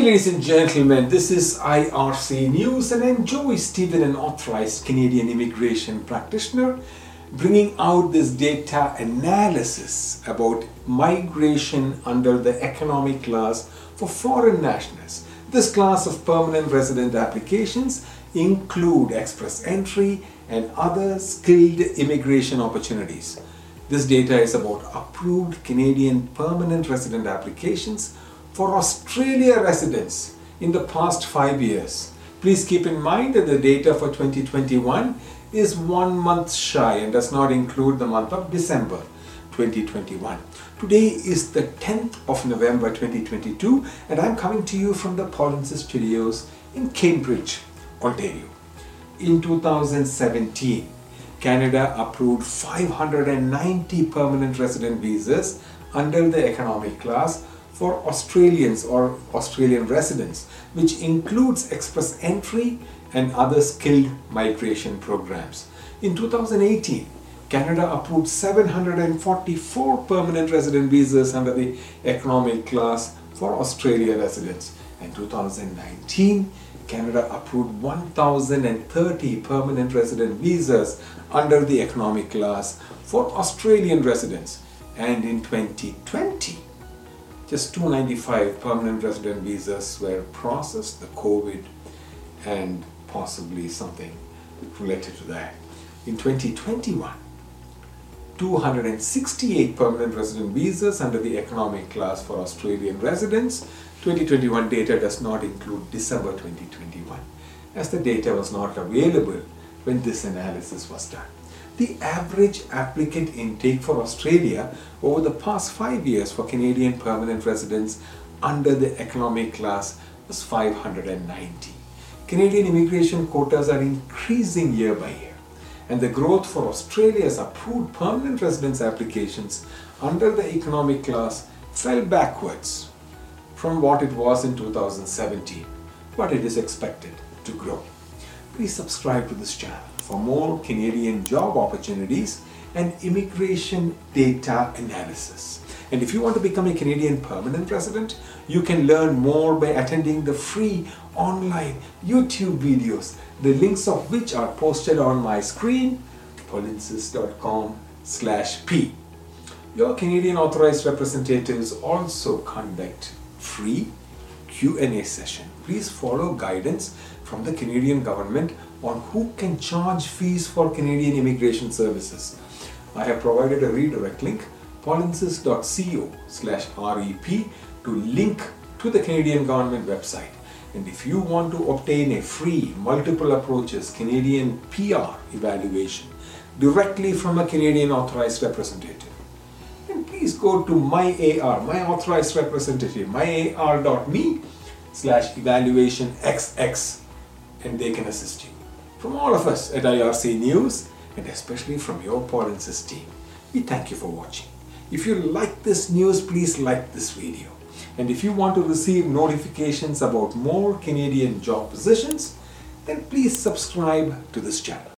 Ladies and gentlemen, this is IRC News, and I'm Joey Stephen, an authorized Canadian immigration practitioner, bringing out this data analysis about migration under the economic class for foreign nationals. This class of permanent resident applications include express entry and other skilled immigration opportunities. This data is about approved Canadian permanent resident applications for Australia residents in the past five years. Please keep in mind that the data for 2021 is one month shy and does not include the month of December 2021. Today is the 10th of November 2022 and I'm coming to you from the Polinsys Studios in Cambridge, Ontario. In 2017, Canada approved 590 permanent resident visas under the economic class for Australians or Australian residents, which includes express entry and other skilled migration programs. In 2018, Canada approved 744 permanent resident visas under the economic class for Australia residents. In 2019, Canada approved 1,030 permanent resident visas under the economic class for Australian residents. And in 2020, just 295 permanent resident visas were processed, the COVID and possibly something related to that. In 2021, 268 permanent resident visas under the economic class for Australian residents. 2021 data does not include December 2021 as the data was not available when this analysis was done. The average applicant intake for Australia over the past five years for Canadian permanent residents under the economic class was 590. Canadian immigration quotas are increasing year by year and the growth for Australia's approved permanent residence applications under the economic class fell backwards from what it was in 2017, but it is expected to grow. Please subscribe to this channel for more Canadian job opportunities and immigration data analysis. And if you want to become a Canadian permanent resident, you can learn more by attending the free online YouTube videos, the links of which are posted on my screen, polinsys.com slash p. Your Canadian authorized representatives also conduct free Q&A session. Please follow guidance from the Canadian government on who can charge fees for Canadian immigration services. I have provided a redirect link polinsys.co slash rep to link to the Canadian government website. And if you want to obtain a free multiple approaches Canadian PR evaluation directly from a Canadian authorized representative, please go to myAR, my authorized representative, myar.me slash evaluation xx and they can assist you. From all of us at IRC News and especially from your Polinsys team, we thank you for watching. If you like this news, please like this video. And if you want to receive notifications about more Canadian job positions, then please subscribe to this channel.